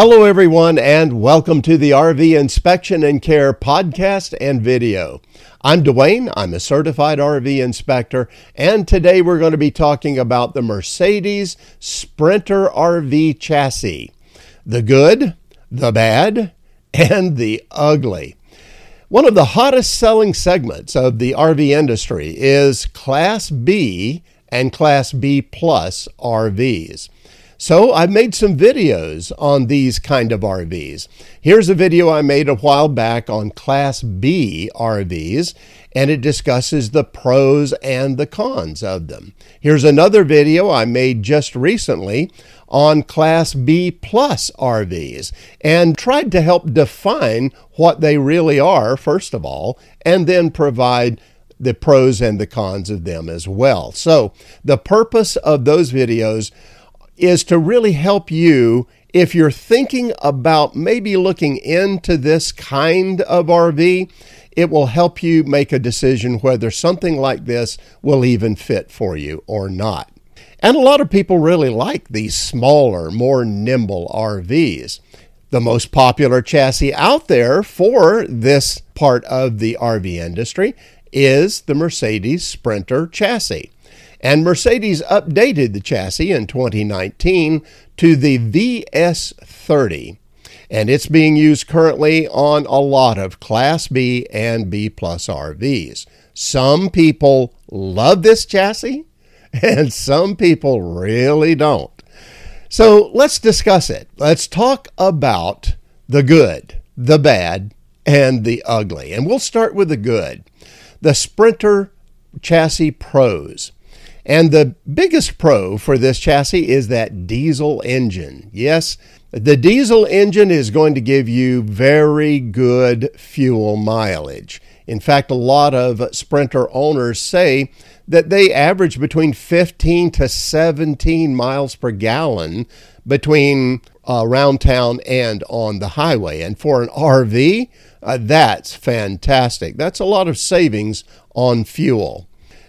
Hello, everyone, and welcome to the RV Inspection and Care podcast and video. I'm Dwayne, I'm a certified RV inspector, and today we're going to be talking about the Mercedes Sprinter RV chassis the good, the bad, and the ugly. One of the hottest selling segments of the RV industry is Class B and Class B Plus RVs. So I've made some videos on these kind of RVs. Here's a video I made a while back on Class B RVs, and it discusses the pros and the cons of them. Here's another video I made just recently on Class B plus RVs and tried to help define what they really are, first of all, and then provide the pros and the cons of them as well. So, the purpose of those videos is to really help you if you're thinking about maybe looking into this kind of RV. It will help you make a decision whether something like this will even fit for you or not. And a lot of people really like these smaller, more nimble RVs. The most popular chassis out there for this part of the RV industry is the Mercedes Sprinter chassis. And Mercedes updated the chassis in 2019 to the VS30. And it's being used currently on a lot of Class B and B plus RVs. Some people love this chassis, and some people really don't. So let's discuss it. Let's talk about the good, the bad, and the ugly. And we'll start with the good. The Sprinter Chassis Pros. And the biggest pro for this chassis is that diesel engine. Yes, the diesel engine is going to give you very good fuel mileage. In fact, a lot of Sprinter owners say that they average between 15 to 17 miles per gallon between uh, around town and on the highway. And for an RV, uh, that's fantastic. That's a lot of savings on fuel.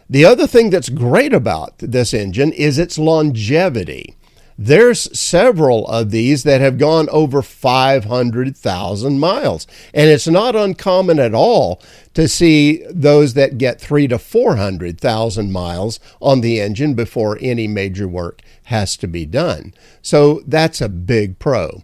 The other thing that's great about this engine is its longevity. There's several of these that have gone over 500,000 miles. And it's not uncommon at all to see those that get three to 400,000 miles on the engine before any major work has to be done. So that's a big pro.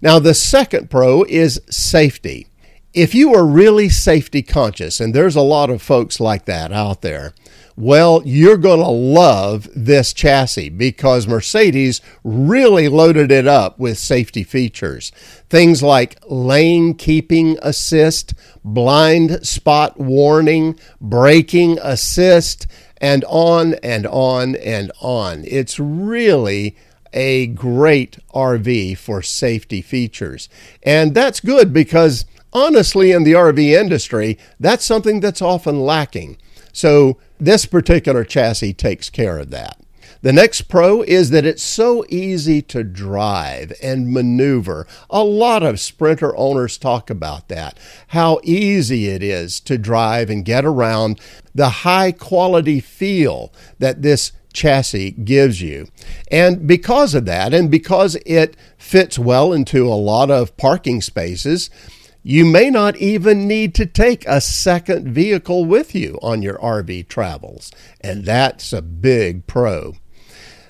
Now, the second pro is safety. If you are really safety conscious, and there's a lot of folks like that out there, well, you're going to love this chassis because Mercedes really loaded it up with safety features. Things like lane keeping assist, blind spot warning, braking assist, and on and on and on. It's really a great RV for safety features. And that's good because honestly, in the RV industry, that's something that's often lacking. So this particular chassis takes care of that. The next pro is that it's so easy to drive and maneuver. A lot of Sprinter owners talk about that, how easy it is to drive and get around, the high quality feel that this chassis gives you. And because of that, and because it fits well into a lot of parking spaces, you may not even need to take a second vehicle with you on your RV travels, and that's a big pro.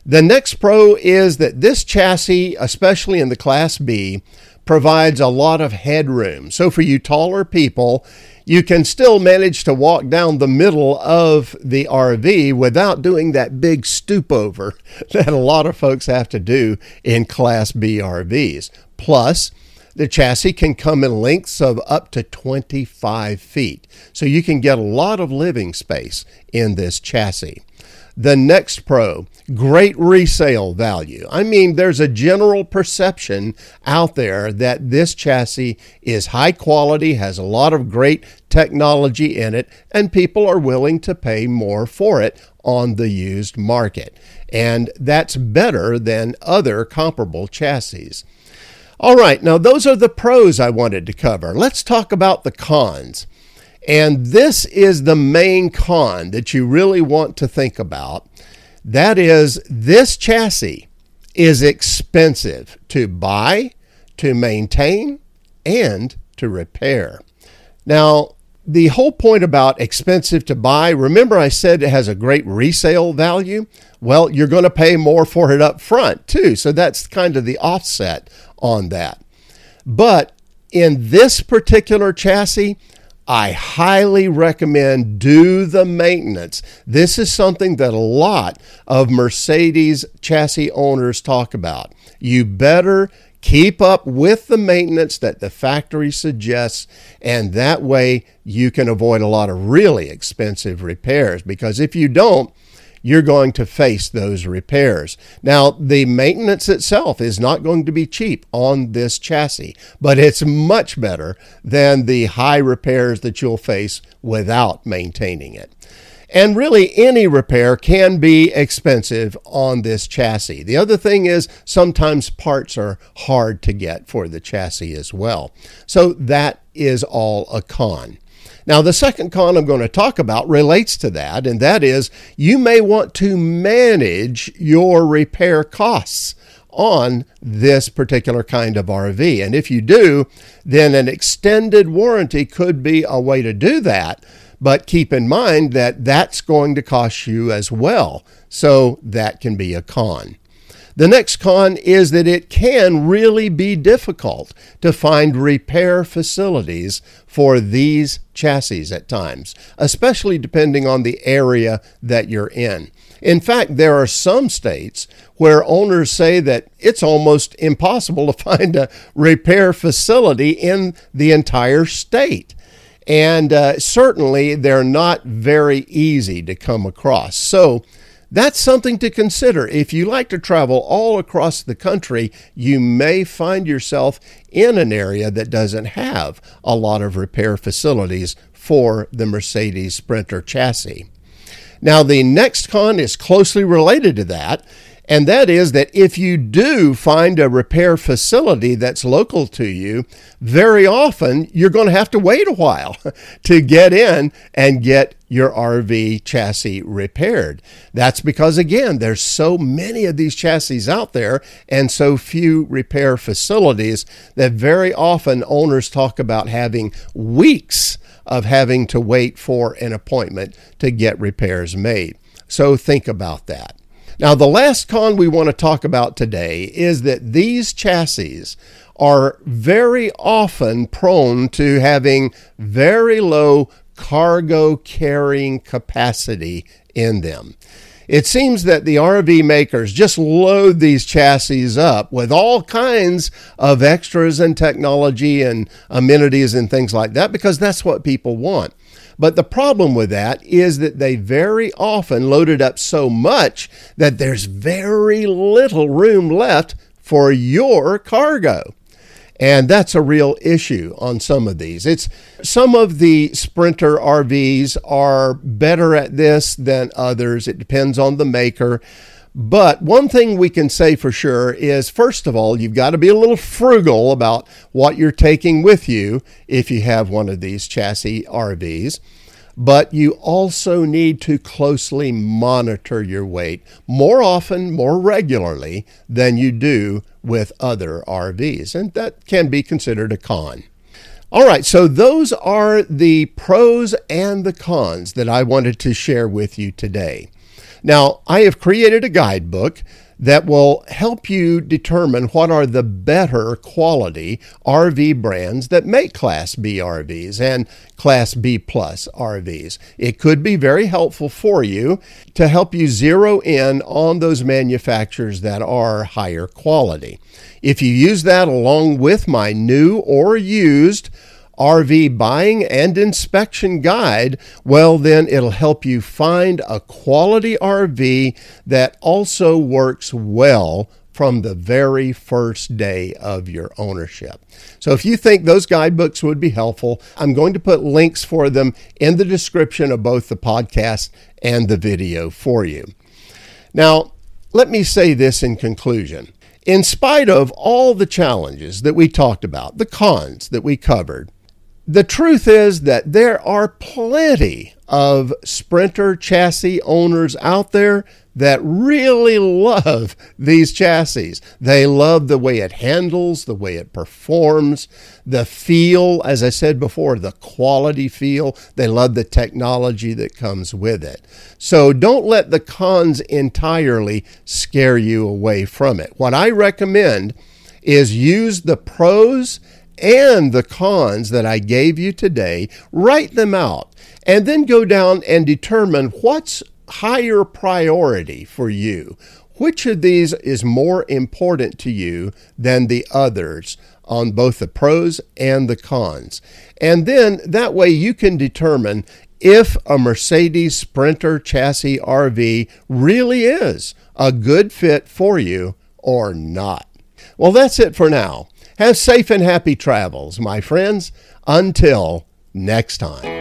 The next pro is that this chassis, especially in the Class B, provides a lot of headroom. So for you taller people, you can still manage to walk down the middle of the RV without doing that big stoop over that a lot of folks have to do in Class B RVs. Plus, the chassis can come in lengths of up to 25 feet, so you can get a lot of living space in this chassis. The next Pro, great resale value. I mean, there's a general perception out there that this chassis is high quality, has a lot of great technology in it, and people are willing to pay more for it on the used market. And that's better than other comparable chassis. All right, now those are the pros I wanted to cover. Let's talk about the cons. And this is the main con that you really want to think about. That is, this chassis is expensive to buy, to maintain, and to repair. Now, the whole point about expensive to buy, remember I said it has a great resale value? Well, you're going to pay more for it up front too. So that's kind of the offset on that. But in this particular chassis, I highly recommend do the maintenance. This is something that a lot of Mercedes chassis owners talk about. You better Keep up with the maintenance that the factory suggests, and that way you can avoid a lot of really expensive repairs. Because if you don't, you're going to face those repairs. Now, the maintenance itself is not going to be cheap on this chassis, but it's much better than the high repairs that you'll face without maintaining it. And really, any repair can be expensive on this chassis. The other thing is sometimes parts are hard to get for the chassis as well. So that is all a con. Now, the second con I'm going to talk about relates to that, and that is you may want to manage your repair costs on this particular kind of RV. And if you do, then an extended warranty could be a way to do that. But keep in mind that that's going to cost you as well. So that can be a con. The next con is that it can really be difficult to find repair facilities for these chassis at times, especially depending on the area that you're in. In fact, there are some states where owners say that it's almost impossible to find a repair facility in the entire state. And uh, certainly, they're not very easy to come across. So, that's something to consider. If you like to travel all across the country, you may find yourself in an area that doesn't have a lot of repair facilities for the Mercedes Sprinter chassis. Now, the next con is closely related to that, and that is that if you do find a repair facility that's local to you, very often you're going to have to wait a while to get in and get your RV chassis repaired. That's because, again, there's so many of these chassis out there and so few repair facilities that very often owners talk about having weeks of having to wait for an appointment to get repairs made. So think about that. Now, the last con we want to talk about today is that these chassis are very often prone to having very low cargo carrying capacity in them. It seems that the RV makers just load these chassis up with all kinds of extras and technology and amenities and things like that because that's what people want. But the problem with that is that they very often load it up so much that there's very little room left for your cargo. And that's a real issue on some of these. It's some of the Sprinter RVs are better at this than others. It depends on the maker. But one thing we can say for sure is first of all, you've got to be a little frugal about what you're taking with you if you have one of these chassis RVs. But you also need to closely monitor your weight more often, more regularly than you do with other RVs. And that can be considered a con. All right, so those are the pros and the cons that I wanted to share with you today. Now, I have created a guidebook that will help you determine what are the better quality RV brands that make Class B RVs and Class B Plus RVs. It could be very helpful for you to help you zero in on those manufacturers that are higher quality. If you use that along with my new or used RV buying and inspection guide, well, then it'll help you find a quality RV that also works well from the very first day of your ownership. So if you think those guidebooks would be helpful, I'm going to put links for them in the description of both the podcast and the video for you. Now, let me say this in conclusion. In spite of all the challenges that we talked about, the cons that we covered, the truth is that there are plenty of Sprinter chassis owners out there that really love these chassis. They love the way it handles, the way it performs, the feel, as I said before, the quality feel. They love the technology that comes with it. So don't let the cons entirely scare you away from it. What I recommend is use the pros and the cons that I gave you today, write them out, and then go down and determine what's higher priority for you. Which of these is more important to you than the others on both the pros and the cons? And then that way you can determine if a Mercedes Sprinter chassis RV really is a good fit for you or not. Well, that's it for now. Have safe and happy travels, my friends. Until next time.